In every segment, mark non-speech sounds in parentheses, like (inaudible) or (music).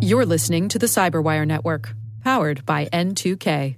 You're listening to the Cyberwire Network, powered by N2K.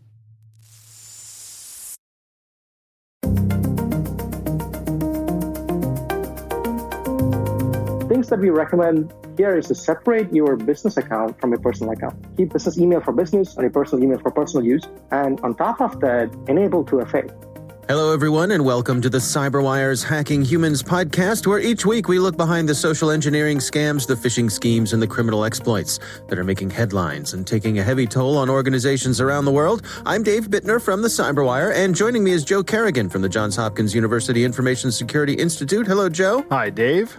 Things that we recommend here is to separate your business account from your personal account. Keep business email for business and your personal email for personal use. And on top of that, enable 2FA. Hello, everyone, and welcome to the CyberWire's Hacking Humans podcast, where each week we look behind the social engineering scams, the phishing schemes, and the criminal exploits that are making headlines and taking a heavy toll on organizations around the world. I'm Dave Bittner from the CyberWire, and joining me is Joe Carrigan from the Johns Hopkins University Information Security Institute. Hello, Joe. Hi, Dave.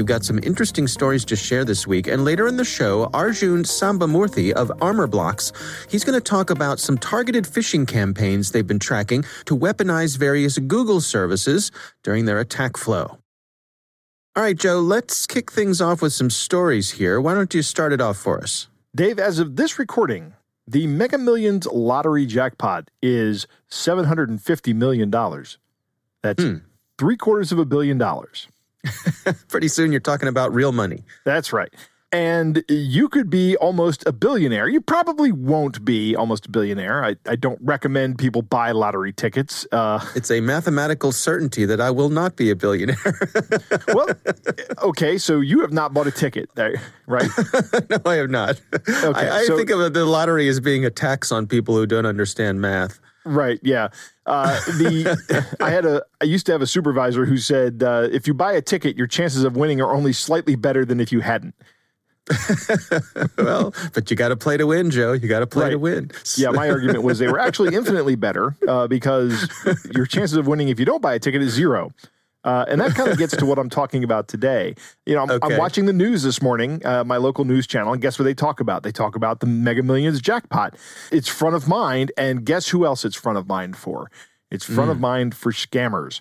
We've got some interesting stories to share this week, and later in the show, Arjun Sambamoorthy of Armorblox, he's going to talk about some targeted phishing campaigns they've been tracking to weaponize various Google services during their attack flow. All right, Joe, let's kick things off with some stories here. Why don't you start it off for us? Dave, as of this recording, the Mega Millions lottery jackpot is $750 million. That's Hmm. three quarters of a billion dollars. (laughs) Pretty soon you're talking about real money. That's right. And you could be almost a billionaire. You probably won't be almost a billionaire. I, I don't recommend people buy lottery tickets. Uh, It's a mathematical certainty that I will not be a billionaire. (laughs) well, okay, so you have not bought a ticket, there, right? (laughs) no, I have not. Okay, I, I so- think of the lottery as being a tax on people who don't understand math. Right. Yeah. Uh, the (laughs) I had a I used to have a supervisor who said uh, if you buy a ticket, your chances of winning are only slightly better than if you hadn't. (laughs) well, but you got to play to win, Joe. You got to play to win. Yeah, my argument was they were actually infinitely better uh, because your chances of winning if you don't buy a ticket is zero. Uh, and that kind of gets to what I'm talking about today. You know, I'm, Okay. I'm watching the news this morning, uh, my local news channel, and guess what they talk about? They talk about the Mega Millions jackpot. It's front of mind, and guess who else it's front of mind for? It's front of mind for scammers.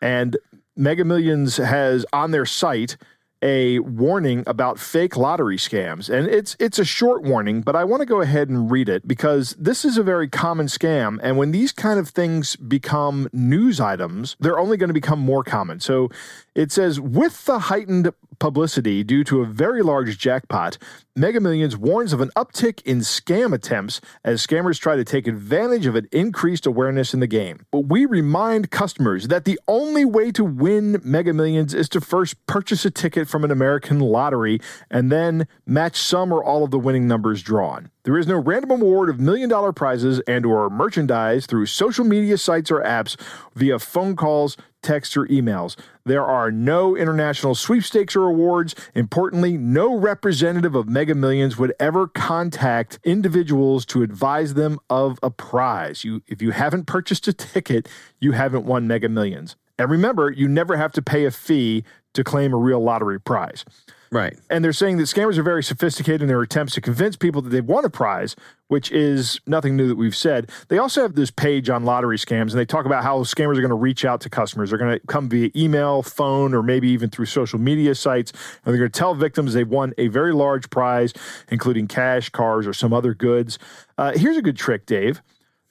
And Mega Millions has on their site a warning about fake lottery scams. And it's it's a short warning, but I want to go ahead and read it because this is a very common scam and when these kind of things become news items, they're only going to become more common. So it says with the heightened publicity due to a very large jackpot, Mega Millions warns of an uptick in scam attempts as scammers try to take advantage of an increased awareness in the game. But we remind customers that the only way to win Mega Millions is to first purchase a ticket from an American lottery and then match some or all of the winning numbers drawn. There is no random award of million dollar prizes and or merchandise through social media sites or apps via phone calls, text, or emails. There are no international sweepstakes or awards. Importantly, no representative of Mega Millions would ever contact individuals to advise them of a prize. You, if you haven't purchased a ticket, you haven't won Mega Millions. And remember, you never have to pay a fee to claim a real lottery prize. Right. And they're saying that scammers are very sophisticated in their attempts to convince people that they've won a prize, which is nothing new that we've said. They also have this page on lottery scams, and they talk about how scammers are going to reach out to customers. They're going to come via email, phone, or maybe even through social media sites, and they're going to tell victims they've won a very large prize, including cash, cars, or some other goods. Uh, here's a good trick, Dave.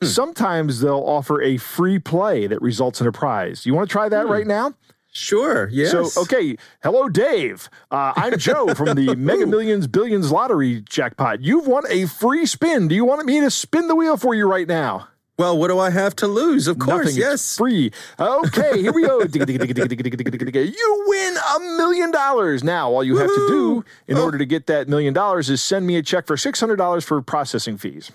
Sometimes they'll offer a free play that results in a prize. You want to try that right now? Sure. Yes. So, okay. Hello, Dave. Uh, I'm Joe (laughs) from the Mega Millions Billions Lottery jackpot. You've won a free spin. Do you want me to spin the wheel for you right now? Well, what do I have to lose? Of course, Nothing. yes. It's free. Okay, here we go. (laughs) you win a million dollars. Now, all you have to do in order to get that million dollars is send me a check for $600 for processing fees.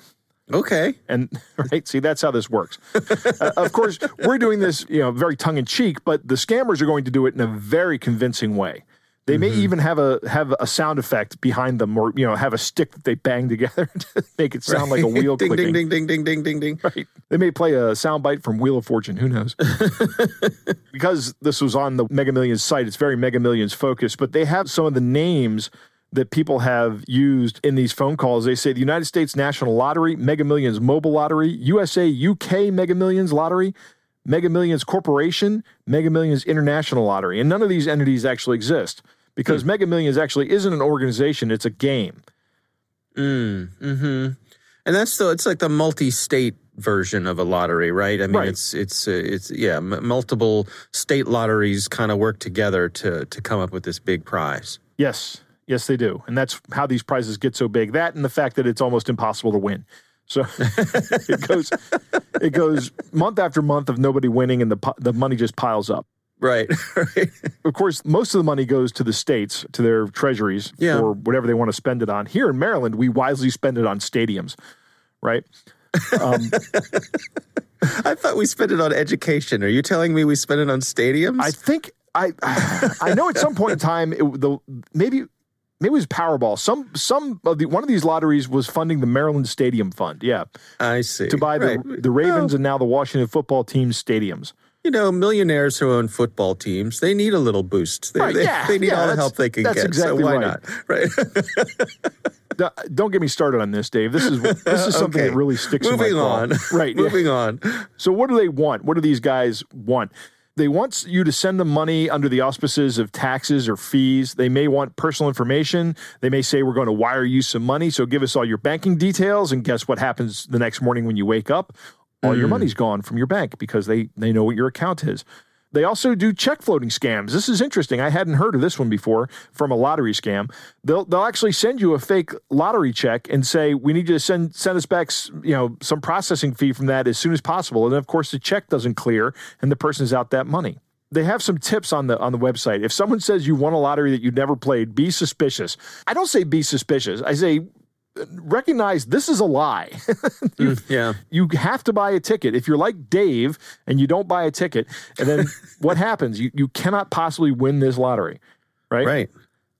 Okay. And (laughs) right, see, that's how this works. (laughs) uh, of course, we're doing this, you know, very tongue in cheek, but the scammers are going to do it in a very convincing way. They may even have a have a sound effect behind them, or you know, have a stick that they bang together (laughs) to make it sound like a wheel ding, clicking. ding, ding, ding, ding, ding, ding, ding. Right. They may play a soundbite from Wheel of Fortune. Who knows? because this was on the Mega Millions site, it's very Mega Millions focused, but they have some of the names that people have used in these phone calls. They say the United States National Lottery, Mega Millions Mobile Lottery, USA UK Mega Millions Lottery, Mega Millions Corporation, Mega Millions International Lottery. And none of these entities actually exist because Mega Millions actually isn't an organization, it's a game. Mm, hmm and that's the it's like the multi-state version of a lottery, right? I mean, Right. it's it's uh, it's yeah, m- multiple state lotteries kind of work together to to come up with this big prize. Yes. Yes, they do. And that's how these prizes get so big. That and the fact that it's almost impossible to win. So (laughs) it goes it goes month after month of nobody winning and the the money just piles up. Right. (laughs) right. Of course, most of the money goes to the states, to their treasuries Yeah. for whatever they want to spend it on. Here in Maryland, we wisely spend it on stadiums, right? Um, (laughs) I thought we spent it on education. Are you telling me we spent it on stadiums? I think I (sighs) I know at some point in time it, the maybe maybe it was Powerball. Some some of the one of these lotteries was funding the Maryland Stadium Fund. Yeah, I see. to buy the Right. the Ravens Well, and now the Washington football team's stadiums. you know, millionaires who own football teams, they need a little boost. They, Right, they, yeah, they need yeah, all the help they can that's get. exactly so why right. not? Right. (laughs) Don't get me started on this, Dave. This is this is (laughs) something Okay. that really sticks in Moving on. Right. (laughs) yeah. Moving on. So what do they want? What do these guys want? They want you to send them money under the auspices of taxes or fees. They may want personal information. They may say we're going to wire you some money, so give us all your banking details and guess what happens the next morning when you wake up? All your mm. money's gone from your bank because they they know what your account is. They also do check floating scams. This is interesting. I hadn't heard of this one before from a lottery scam. They'll they'll actually send you a fake lottery check and say we need you to send send us back you know some processing fee from that as soon as possible. And of course the check doesn't clear and the person's out that money. They have some tips on the on the website. If someone says you won a lottery that you never played, be suspicious. I don't say be suspicious. I say recognize this is a lie. (laughs) Yeah. you have to buy a ticket. If you're like Dave and you don't buy a ticket, and then (laughs) what happens? You you cannot possibly win this lottery, right? Right.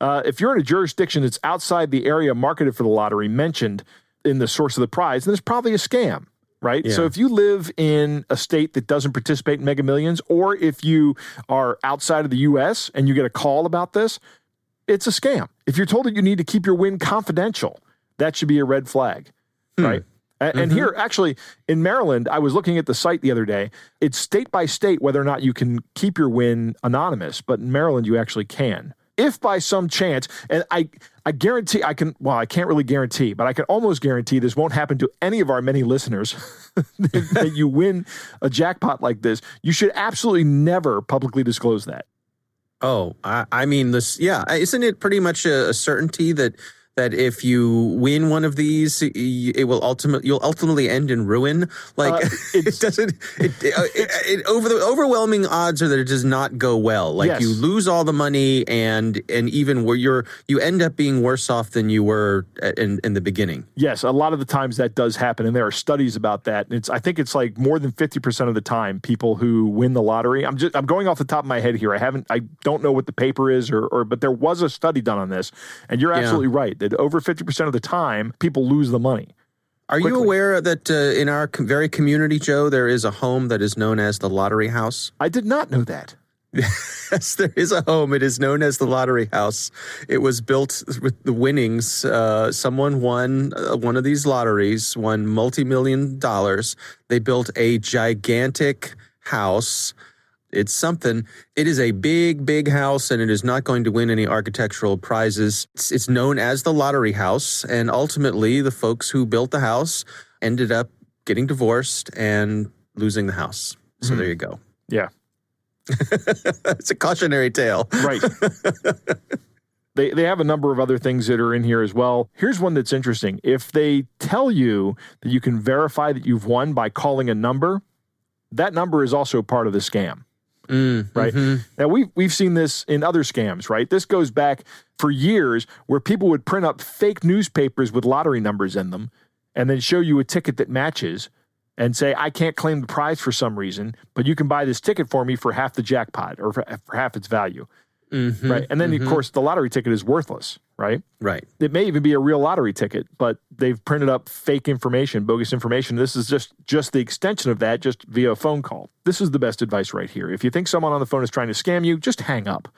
Uh, if you're in a jurisdiction that's outside the area marketed for the lottery mentioned in the source of the prize, then it's probably a scam. Right. So if you live in a state that doesn't participate in mega millions, or if you are outside of the US and you get a call about this, it's a scam. If you're told that you need to keep your win confidential, that should be a red flag. Hmm. Right. A- And mm-hmm. here, actually, in Maryland, I was looking at the site the other day. It's state by state whether or not you can keep your win anonymous, but in Maryland, you actually can. If by some chance, and I, I guarantee I can, well, I can't really guarantee, but I can almost guarantee this won't happen to any of our many listeners (laughs) that you win a jackpot like this, you should absolutely never publicly disclose that. Oh, I, I mean this. Yeah, isn't it pretty much a, a certainty that that if you win one of these, it will ultimately you'll ultimately end in ruin? Like Uh, (laughs) it doesn't. It, (laughs) it, it, over the overwhelming odds are that it does not go well. Like Yes. you lose all the money, and and even where you're you end up being worse off than you were in in the beginning. Yes, a lot of the times that does happen, and there are studies about that. It's I think it's like more than fifty percent of the time people who win the lottery. I'm just I'm going off the top of my head here. I haven't I don't know what the paper is or or but there was a study done on this, and you're Yeah. absolutely right that over fifty percent of the time people lose the money. Are you aware that uh, in our com- very community, Joe, there is a home that is known as the Lottery House? I did not know that. (laughs) Yes, there is a home. It is known as the Lottery House. It was built with the winnings. Uh, someone won uh, one of these lotteries, won multi million dollars. They built a gigantic house. It's something. It is a big, big house, and it is not going to win any architectural prizes. It's, it's known as the Lottery House, and ultimately, the folks who built the house ended up getting divorced and losing the house. So hmm. there you go. Yeah, (laughs) it's a cautionary tale. right. (laughs) They, they have a number of other things that are in here as well. Here's one that's interesting. If they tell you that you can verify that you've won by calling a number, that number is also part of the scam. Mm, right? Now we've we've seen this in other scams, right? This goes back for years where people would print up fake newspapers with lottery numbers in them and then show you a ticket that matches and say, I can't claim the prize for some reason, but you can buy this ticket for me for half the jackpot or for, for half its value. Mhm, Right. And then of course the lottery ticket is worthless, right? Right. It may even be a real lottery ticket, but they've printed up fake information, bogus information. This is just just the extension of that, just via a phone call. This is the best advice right here. If you think someone on the phone is trying to scam you, just hang up.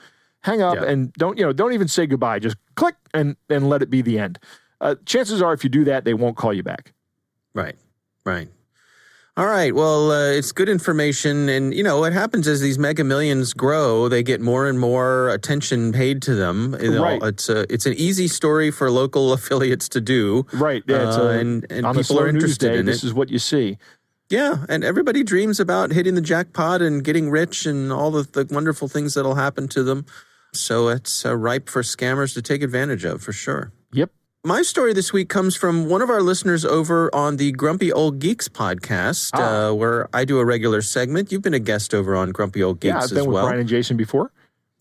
Hang up Yeah. and don't you know? Don't even say goodbye. Just click and and let it be the end. Uh, chances are, if you do that, they won't call you back. Right. Right. All right. Well, uh, it's good information, and you know what happens as these Mega Millions grow, they get more and more attention paid to them. Right. It's a it's an easy story for local (laughs) affiliates to do. Right. Yeah. It's Uh, a, and- and people are interested day, in This it. is what you see. Yeah, and everybody dreams about hitting the jackpot and getting rich and all the, the wonderful things that'll happen to them. So it's uh, ripe for scammers to take advantage of for sure. My story this week comes from one of our listeners over on the Grumpy Old Geeks podcast, Ah. uh, where I do a regular segment. You've been a guest over on Grumpy Old Geeks yeah, I've as been with well. Brian and Jason before.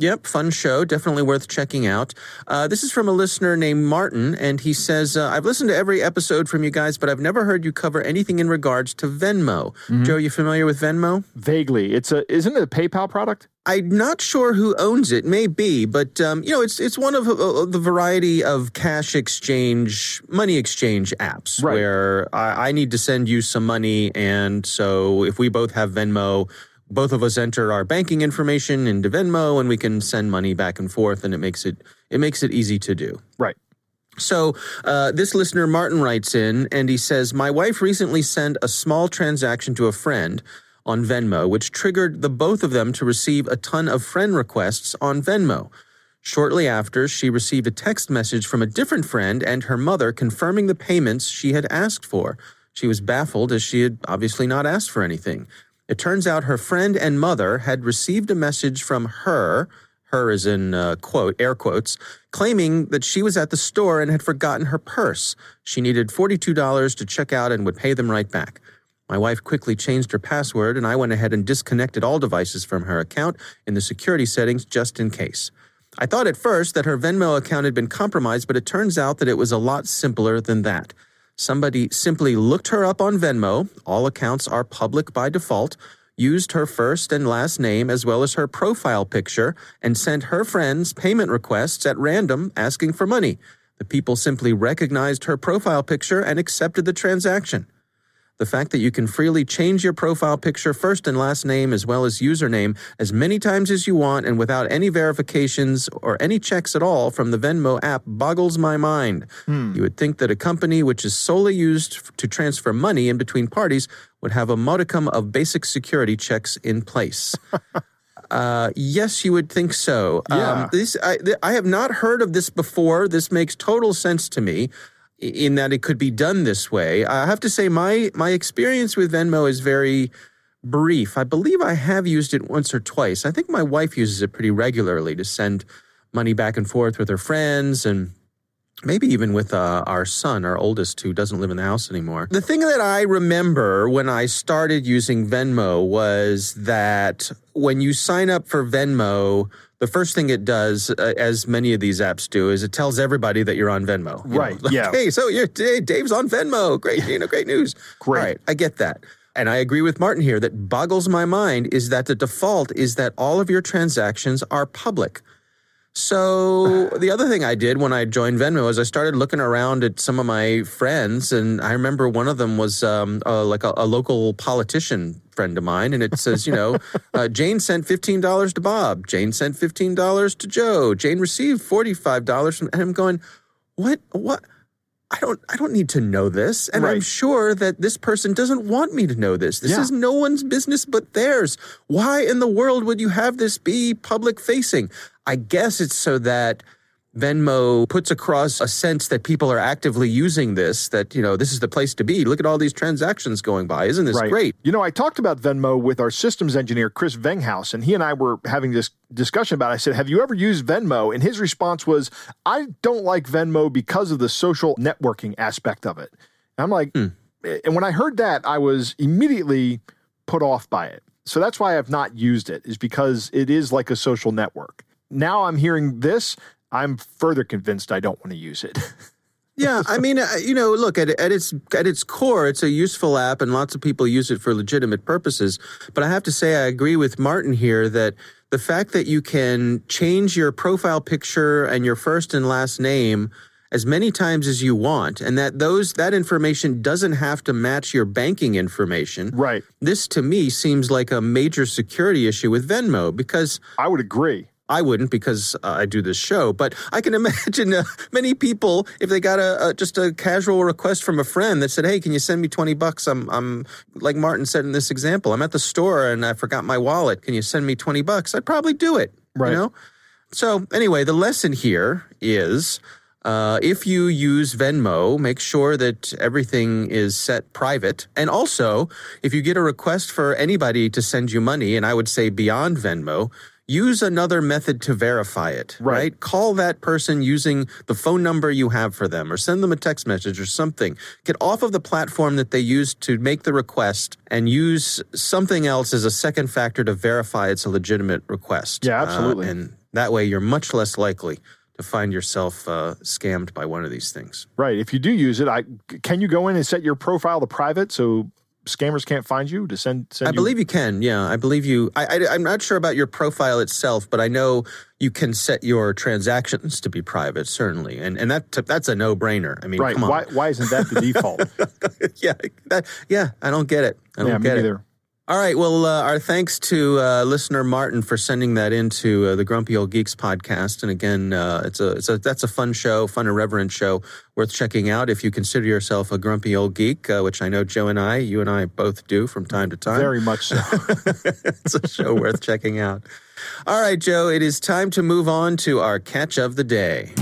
Yep, fun show. Definitely worth checking out. Uh, this is from a listener named Martin, and he says, uh, I've listened to every episode from you guys, but I've never heard you cover anything in regards to Venmo. Mm-hmm. Joe, you familiar with Venmo? Vaguely, it's a isn't it a PayPal product? I'm not sure who owns it. Maybe, but um, you know, it's it's one of uh, the variety of cash exchange, money exchange apps Right. where I, I need to send you some money, and so if we both have Venmo, both of us enter our banking information into Venmo, and we can send money back and forth, and it makes it it makes it easy to do. Right. So, uh, this listener, Martin, writes in and he says, My wife recently sent a small transaction to a friend on Venmo, which triggered the both of them to receive a ton of friend requests on Venmo. Shortly after, she received a text message from a different friend and her mother confirming the payments she had asked for. She was baffled as she had obviously not asked for anything. It turns out her friend and mother had received a message from her, her is in uh, quote, air quotes, claiming that she was at the store and had forgotten her purse. She needed $42 to check out and would pay them right back. My wife quickly changed her password, and I went ahead and disconnected all devices from her account in the security settings just in case. I thought at first that her Venmo account had been compromised, but it turns out that it was a lot simpler than that. Somebody simply looked her up on Venmo, all accounts are public by default, used her first and last name as well as her profile picture, and sent her friends payment requests at random asking for money. The people simply recognized her profile picture and accepted the transaction. The fact that you can freely change your profile picture, first and last name, as well as username, as many times as you want and without any verifications or any checks at all from the Venmo app boggles my mind. You would think that a company which is solely used to transfer money in between parties would have a modicum of basic security checks in place. (laughs) Uh, yes, you would think so. Yeah. Um, this I, th- I have not heard of this before. This makes total sense to me in that it could be done this way. I have to say my my experience with Venmo is very brief. I believe I have used it once or twice. I think my wife uses it pretty regularly to send money back and forth with her friends and maybe even with uh, our son, our oldest, who doesn't live in the house anymore. The thing that I remember when I started using Venmo was that when you sign up for Venmo, the first thing it does, uh, as many of these apps do, is it tells everybody that you're on Venmo. You Right, like, yeah. Hey, so you're hey, Dave's on Venmo. Great, you know, great news. Great. All right, I get that. And I agree with Martin here that boggles my mind is that the default is that all of your transactions are public. So (laughs) the other thing I did when I joined Venmo is I started looking around at some of my friends, and I remember one of them was um, uh, like a, a local politician friend of mine, and it says, you know, (laughs) uh, Jane sent fifteen dollars to Bob, Jane sent fifteen dollars to Joe, Jane received forty five dollars from, and I'm going, what, what? I don't I don't need to know this. And I'm sure that this person doesn't want me to know this. This Yeah. is no one's business but theirs. Why in the world would you have this be public facing? I guess it's so that Venmo puts across a sense that people are actively using this, that, you know, this is the place to be. Look at all these transactions going by. Isn't this great? You know, I talked about Venmo with our systems engineer, Chris Venghaus, and he and I were having this discussion about it. I said, Have you ever used Venmo? And his response was, I don't like Venmo because of the social networking aspect of it. And I'm like, Hmm. and when I heard that, I was immediately put off by it. So that's why I've not used it, is because it is like a social network. Now I'm hearing this, I'm further convinced I don't want to use it. Yeah, (laughs) I mean, uh, you know, look at at its at its core, it's a useful app, and lots of people use it for legitimate purposes. But I have to say, I agree with Martin here that the fact that you can change your profile picture and your first and last name as many times as you want, and that those that information doesn't have to match your banking information. right. This to me seems like a major security issue with Venmo because I would agree. I wouldn't because uh, I do this show, but I can (laughs) imagine uh, many people if they got a, a just a casual request from a friend that said, "Hey, can you send me twenty bucks? I'm I'm like Martin said in this example. I'm at the store and I forgot my wallet. Can you send me twenty bucks?" I'd probably do it. Right. You know. So anyway, the lesson here is. Uh, if you use Venmo, make sure that everything is set private. And also, if you get a request for anybody to send you money, and I would say beyond Venmo, use another method to verify it, Right. right. Call that person using the phone number you have for them or send them a text message or something. Get off of the platform that they used to make the request and use something else as a second factor to verify it's a legitimate request. Yeah, Uh, absolutely. and that way you're much less likely to find yourself uh, scammed by one of these things. Right. If you do use it, I can you go in and set your profile to private so scammers can't find you to send send I you believe you can. Yeah, I believe you. I, I, I'm not sure about your profile itself, but I know you can set your transactions to be private, certainly, and and that that's a no brainer. I mean, Right. come on. Why why isn't that the default? (laughs) yeah, that, yeah. I don't get it. I don't yeah, me get it. neither. All right. Well, uh, our thanks to uh, listener Martin for sending that into uh, the Grumpy Old Geeks podcast. And again, uh, it's a it's a that's a fun show, fun irreverent show, worth checking out if you consider yourself a grumpy old geek, uh, which I know Joe and I, you and I both do from time to time. Very much so. (laughs) it's a show worth checking out. All right, Joe, it is time to move on to our catch of the day.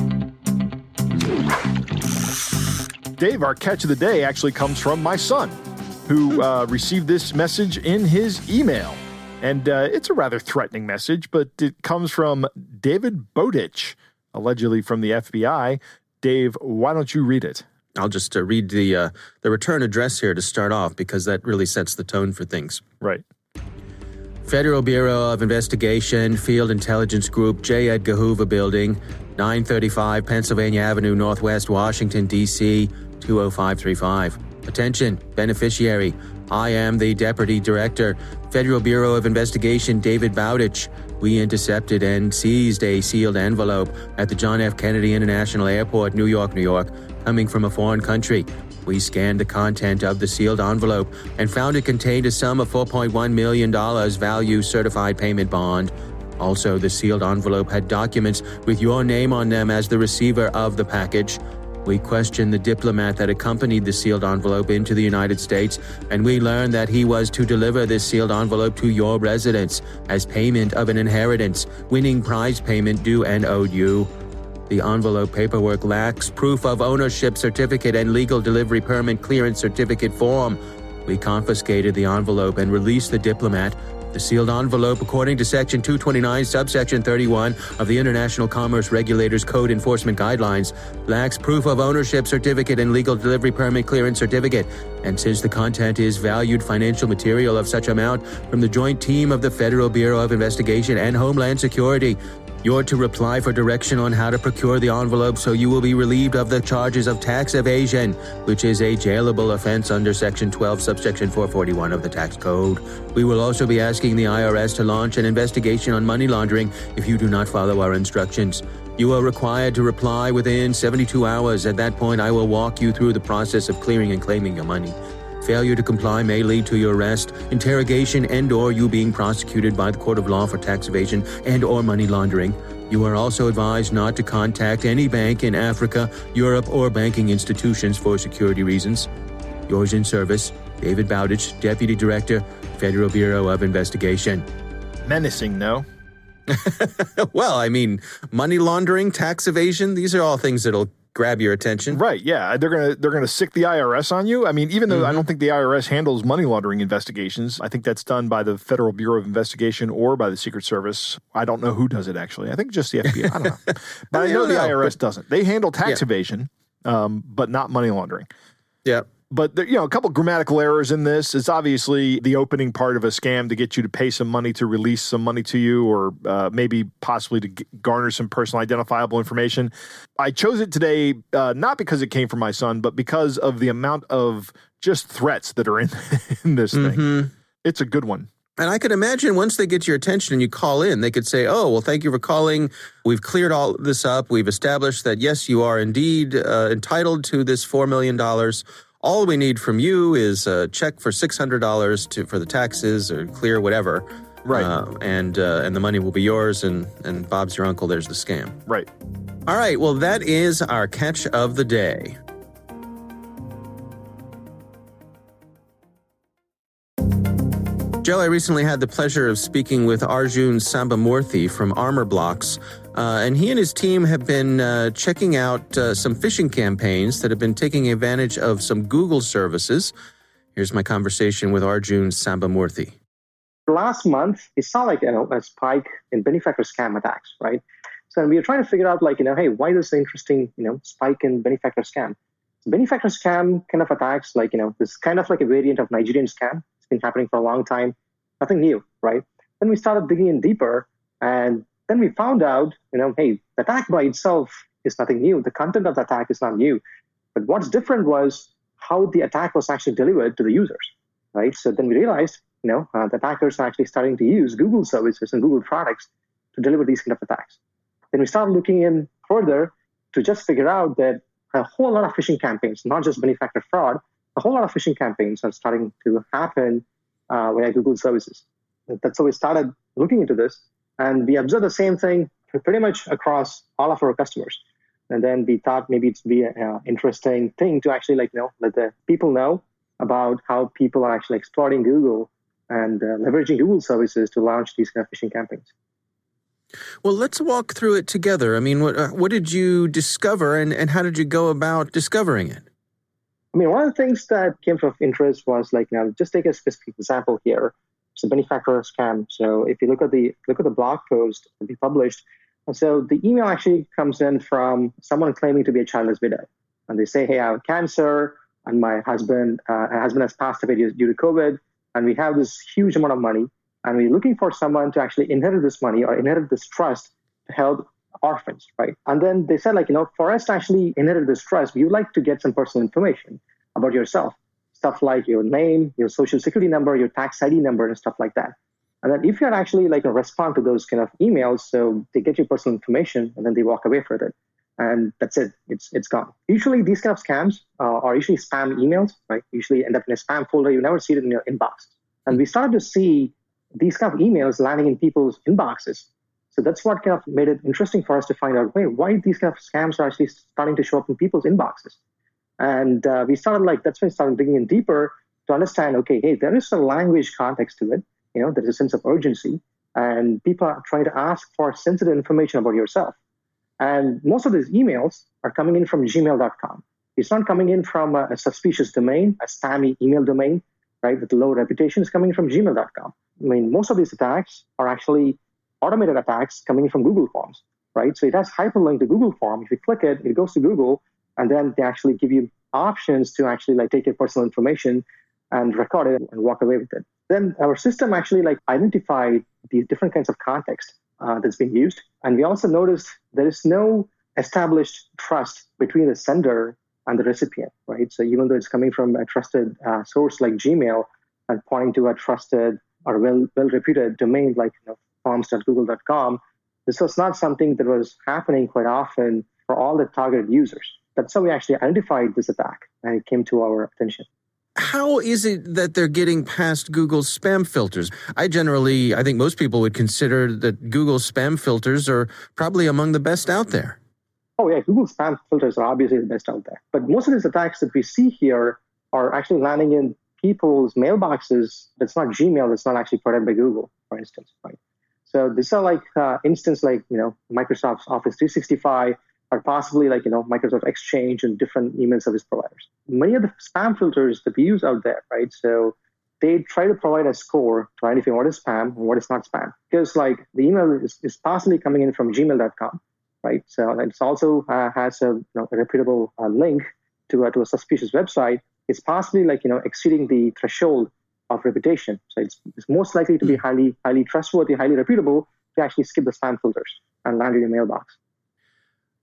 Dave, our catch of the day actually comes from my son, who uh, received this message in his email. And uh, it's a rather threatening message, but it comes from David Bowditch, allegedly from the FBI. Dave, why don't you read it? I'll just uh, read the uh, the return address here to start off because that really sets the tone for things. Right. Federal Bureau of Investigation, Field Intelligence Group, J. Edgar Hoover Building, 935 Pennsylvania Avenue, Northwest Washington, D.C., 20535. Attention, beneficiary. I am the Deputy Director, Federal Bureau of Investigation, David Bowditch. We intercepted and seized a sealed envelope at the John F. Kennedy International Airport, New York, New York, coming from a foreign country. We scanned the content of the sealed envelope and found it contained a sum of $4.1 million value certified payment bond. Also, the sealed envelope had documents with your name on them as the receiver of the package. We questioned the diplomat that accompanied the sealed envelope into the United States, and we learned that he was to deliver this sealed envelope to your residence as payment of an inheritance, winning prize payment due and owed you. The envelope paperwork lacks proof of ownership certificate and legal delivery permit clearance certificate form. We confiscated the envelope and released the diplomat. The sealed envelope, according to Section 229, subsection 31 of the International Commerce Regulators Code Enforcement Guidelines, lacks proof of ownership certificate and legal delivery permit clearance certificate. And since the content is valued financial material of such amount from the joint team of the Federal Bureau of Investigation and Homeland Security, you're to reply for direction on how to procure the envelope so you will be relieved of the charges of tax evasion, which is a jailable offense under Section 12, subsection 441 of the tax code. We will also be asking the IRS to launch an investigation on money laundering if you do not follow our instructions. You are required to reply within 72 hours. At that point, I will walk you through the process of clearing and claiming your money. Failure to comply may lead to your arrest, interrogation, and or you being prosecuted by the court of law for tax evasion and or money laundering. You are also advised not to contact any bank in Africa, Europe, or banking institutions for security reasons. Yours in service, David Bowditch, Deputy Director, Federal Bureau of Investigation. Menacing, no? (laughs) well, I mean, money laundering, tax evasion, these are all things that'll grab your attention. Right, yeah. They're gonna they're gonna sic the IRS on you. I mean, even though I Mm-hmm. don't think the IRS handles money laundering investigations, I think that's done by the Federal Bureau of Investigation or by the Secret Service. I don't know who does it actually. I think just the FBI. I don't know. (laughs) But I I know the know, IRS doesn't. They handle tax Yeah. evasion, um, but not money laundering. Yeah. But there, you know, a couple grammatical errors in this. It's obviously the opening part of a scam to get you to pay some money to release some money to you, or uh, maybe possibly to g- garner some personal identifiable information. I chose it today uh, not because it came from my son, but because of the amount of just threats that are in (laughs) in this thing. It's a good one. And I could imagine once they get your attention and you call in, they could say, Oh, well, thank you for calling. We've cleared all this up. We've established that, yes, you are indeed uh, entitled to this $4 million. All we need from you is a check for $600 to, for the taxes or clear whatever. Right. Uh, and, uh, and the money will be yours. And, and Bob's your uncle. There's the scam. Right. All right. Well, that is our catch of the day. Joe, I recently had the pleasure of speaking with Arjun Sambamoorthy from Armorblox, uh, and he and his team have been uh, checking out uh, some phishing campaigns that have been taking advantage of some Google services. Here's my conversation with Arjun Sambamoorthy. last month, we saw like you know a spike in benefactor scam attacks, right? So we were trying to figure out like you know, hey, why this interesting you know spike in benefactor scam? Benefactor scam kind of attacks, like you know, this kind of like a variant of Nigerian scam. It's been happening for a long time, nothing new, right? Then we started digging in deeper, and then we found out, you know, hey, the attack by itself is nothing new. The content of the attack is not new, but what's different was how the attack was actually delivered to the users, right? So then we realized, you know, uh, the attackers are actually starting to use Google services and Google products to deliver these kind of attacks. Then we started looking in further to just figure out that a whole lot of phishing campaigns, not just benefactor fraud, a whole lot of phishing campaigns are starting to happen uh, via Google services. That's how we started looking into this. And we observed the same thing pretty much across all of our customers. And then we thought maybe it'd be an uh, interesting thing to actually like you know let the people know about how people are actually exploiting Google and uh, leveraging Google services to launch these kind of phishing campaigns. Well, let's walk through it together. I mean, what, uh, what did you discover and, and how did you go about discovering it? I mean, one of the things that came of interest was like, you now just take a specific example here. It's a benefactor scam. So if you look at the look at the blog post that we published, so the email actually comes in from someone claiming to be a childless widow, and they say, "Hey, I have cancer, and my husband, uh, husband has passed away due to COVID, and we have this huge amount of money, and we're looking for someone to actually inherit this money or inherit this trust to help orphans, right? And then they said, like, you know, for us to actually inherit this trust, we would like to get some personal information about yourself, stuff like your name, your social security number, your tax ID number, and stuff like that. And then if you're actually like a respond to those kind of emails, so they get your personal information and then they walk away with it. And that's it. It's it's gone. Usually these kind of scams uh, are usually spam emails, right? Usually end up in a spam folder. You never see it in your inbox. And we started to see these kind of emails landing in people's inboxes. So that's what kind of made it interesting for us to find out, wait, why these kind of scams are actually starting to show up in people's inboxes. And uh, we started like, that's when we started digging in deeper to understand, okay, hey, there is a language context to it. You know, there's a sense of urgency and people are trying to ask for sensitive information about yourself. And most of these emails are coming in from gmail.com. It's not coming in from a, a suspicious domain, a spammy email domain, right, with low reputation. It's coming from gmail.com. I mean, most of these attacks are actually automated attacks coming from Google Forms, right? So it has hyperlink to Google Form. If you click it, it goes to Google, and then they actually give you options to actually like take your personal information and record it and walk away with it. Then our system actually like identified these different kinds of context uh, that's being used, and we also noticed there is no established trust between the sender and the recipient, right? So even though it's coming from a trusted uh, source like Gmail and pointing to a trusted or well well reputed domain like you know, forms.google.com, this was not something that was happening quite often for all the targeted users. That's how we actually identified this attack, and it came to our attention. How is it that they're getting past Google's spam filters? I generally, I think most people would consider that Google's spam filters are probably among the best out there. Oh, yeah, Google spam filters are obviously the best out there. But most of these attacks that we see here are actually landing in people's mailboxes that's not Gmail, that's not actually provided by Google, for instance, right? So these are like uh, instance like you know Microsoft's Office 365 or possibly like you know Microsoft Exchange and different email service providers. Many of the spam filters that we use out there, right? So they try to provide a score to identify what is spam and what is not spam. Because like the email is, is possibly coming in from gmail.com, right? So it also uh, has a, you know, a reputable uh, link to, uh, to a suspicious website It's possibly like you know exceeding the threshold of reputation. So it's, it's most likely to be hmm. highly highly trustworthy, highly reputable to actually skip the spam filters and land in your mailbox.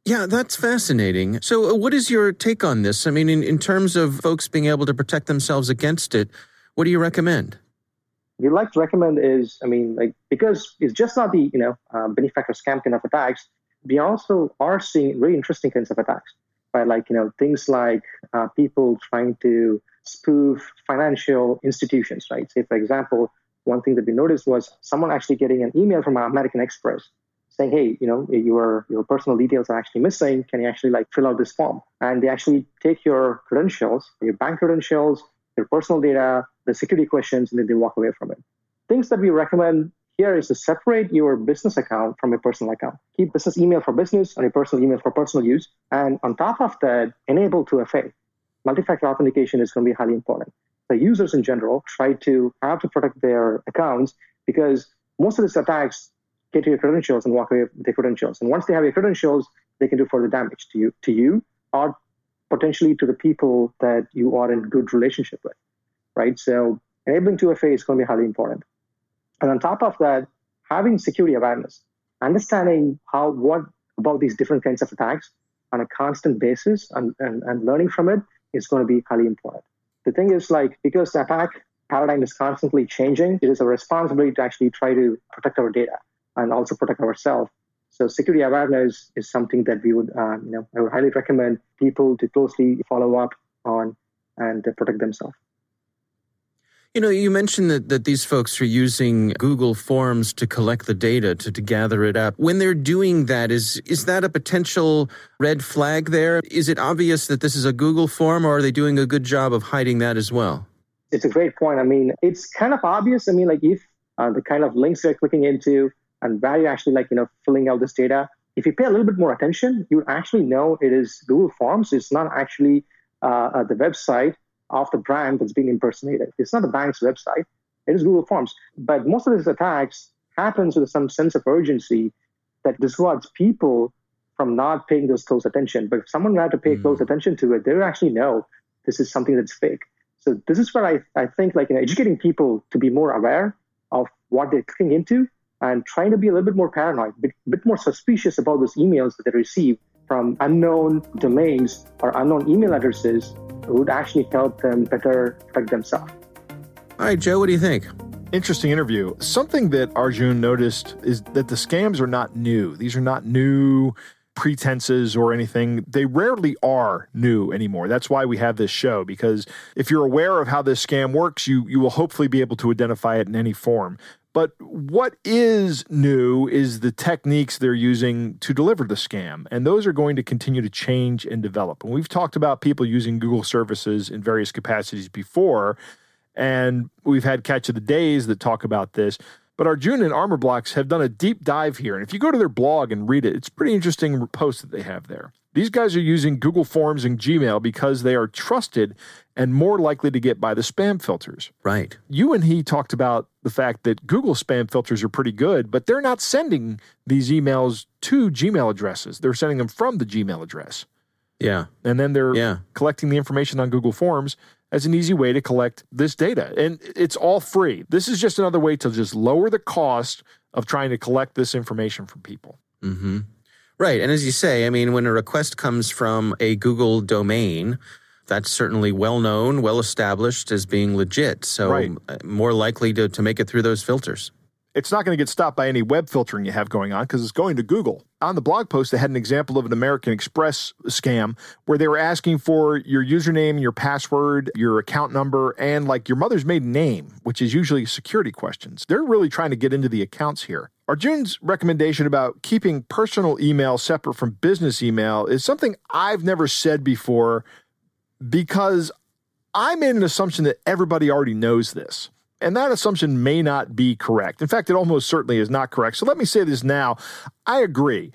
Yeah, that's fascinating. So, uh, what is your take on this? I mean, in, in terms of folks being able to protect themselves against it, what do you recommend? We like to recommend is, I mean, like because it's just not the you know um, benefactor scam kind of attacks. We also are seeing very interesting kinds of attacks by like you know things like uh, people trying to spoof financial institutions, right? Say for example, one thing that we noticed was someone actually getting an email from American Express saying, "Hey, you know, your your personal details are actually missing. Can you actually like fill out this form?" And they actually take your credentials, your bank credentials, your personal data, the security questions, and then they walk away from it. Things that we recommend here is to separate your business account from your personal account. Keep business email for business and your personal email for personal use. And on top of that, enable 2FA. Multi-factor authentication is going to be highly important. The users in general try to have to protect their accounts because most of these attacks get your credentials and walk away with their credentials. And once they have your credentials, they can do further damage to you, to you, or potentially to the people that you are in good relationship with, right? So enabling 2FA is going to be highly important. And on top of that, having security awareness, understanding how what about these different kinds of attacks on a constant basis and, and, and learning from it is going to be highly important. The thing is like because the attack paradigm is constantly changing, it is a responsibility to actually try to protect our data and also protect ourselves. So security awareness is something that we would, uh, you know, I would highly recommend people to closely follow up on and protect themselves. You know, you mentioned that, that these folks are using Google Forms to collect the data, to, to gather it up. When they're doing that, is, is that a potential red flag there? Is it obvious that this is a Google form, or are they doing a good job of hiding that as well? It's a great point. I mean, it's kind of obvious. I mean, like if uh, the kind of links they're clicking into and where you're actually like, you know, filling out this data, if you pay a little bit more attention, you actually know it is Google Forms. It's not actually uh, uh the website of the brand that's being impersonated. It's not the bank's website, it is Google Forms. But most of these attacks happens with some sense of urgency that dissuades people from not paying those close attention. But if someone had to pay mm. close attention to it, they would actually know this is something that's fake. So this is where I, I think like you know, educating people to be more aware of what they're clicking into and trying to be a little bit more paranoid, a bit, bit more suspicious about those emails that they receive from unknown domains or unknown email addresses would actually help them better protect themselves. All right, Joe, what do you think? Interesting interview. Something that Arjun noticed is that the scams are not new. These are not new pretenses or anything. They rarely are new anymore. That's why we have this show because if you're aware of how this scam works, you you will hopefully be able to identify it in any form. But what is new is the techniques they're using to deliver the scam. And those are going to continue to change and develop. And we've talked about people using Google services in various capacities before. And we've had Catch of the Days that talk about this. But Arjun and Armor Armorblox have done a deep dive here. And if you go to their blog and read it, it's pretty interesting post that they have there. These guys are using Google Forms and Gmail because they are trusted and more likely to get by the spam filters. Right. You and he talked about the fact that Google spam filters are pretty good, but they're not sending these emails to Gmail addresses. They're sending them from the Gmail address. Yeah. And then they're yeah. collecting the information on Google Forms as an easy way to collect this data. And it's all free. This is just another way to just lower the cost of trying to collect this information from people. Mm-hmm. Right. And as you say, I mean, when a request comes from a Google domain, that's certainly well known, well established as being legit. So right. Uh, more likely to, to make it through those filters. It's not going to get stopped by any web filtering you have going on because it's going to Google. On the blog post, they had an example of an American Express scam where they were asking for your username, your password, your account number, and like your mother's maiden name, which is usually security questions. They're really trying to get into the accounts here. Arjun's recommendation about keeping personal email separate from business email is something I've never said before because I made an assumption that everybody already knows this. And that assumption may not be correct. In fact, it almost certainly is not correct. So let me say this now. I agree.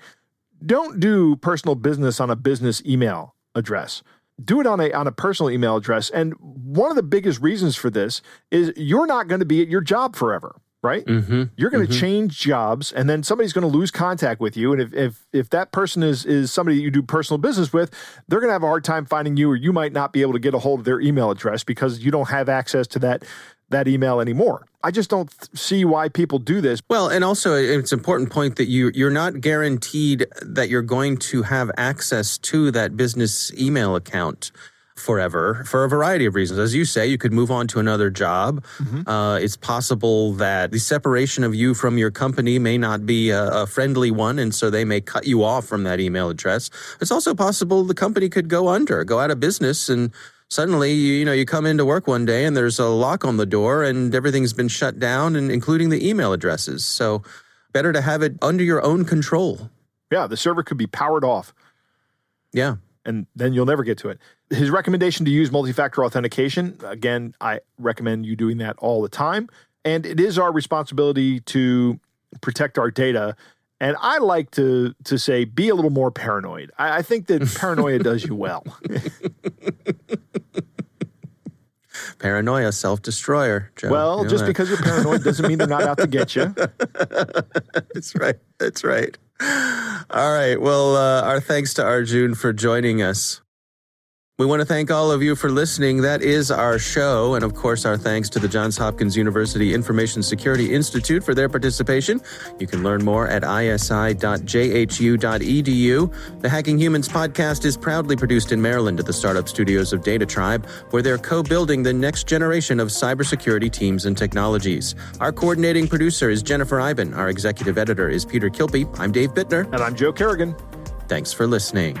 Don't do personal business on a business email address. Do it on a on a personal email address. And one of the biggest reasons for this is you're not going to be at your job forever right? Mm-hmm. You're going to mm-hmm. change jobs, and then somebody's going to lose contact with you. And if, if if that person is is somebody that you do personal business with, they're going to have a hard time finding you, or you might not be able to get a hold of their email address because you don't have access to that that email anymore. I just don't th- see why people do this. Well, and also it's an important point that you you're not guaranteed that you're going to have access to that business email account forever for a variety of reasons. As you say, you could move on to another job. Mm-hmm. Uh, it's possible that the separation of you from your company may not be a, a, friendly one, and so they may cut you off from that email address. It's also possible the company could go under, go out of business, and suddenly you, you know you come into work one day and there's a lock on the door and everything's been shut down, and including the email addresses. So better to have it under your own control. Yeah, the server could be powered off. Yeah and then you'll never get to it. His recommendation to use multi factor authentication again, I recommend you doing that all the time. And it is our responsibility to protect our data. And I like to to say be a little more paranoid. I, I think that (laughs) paranoia does you well. (laughs) Paranoia, self destroyer. Well, you know just that. because you're paranoid doesn't mean they're not out to get you. (laughs) That's right. That's right. All right. Well, uh, our thanks to Arjun for joining us. We want to thank all of you for listening. That is our show. And of course, our thanks to the Johns Hopkins University Information Security Institute for their participation. You can learn more at isi.jhu.edu. The Hacking Humans podcast is proudly produced in Maryland at the startup studios of Data Tribe, where they're co building the next generation of cybersecurity teams and technologies. Our coordinating producer is Jennifer Eiben. Our executive editor is Peter Kilpe. I'm Dave Bittner. And I'm Joe Carrigan. Thanks for listening.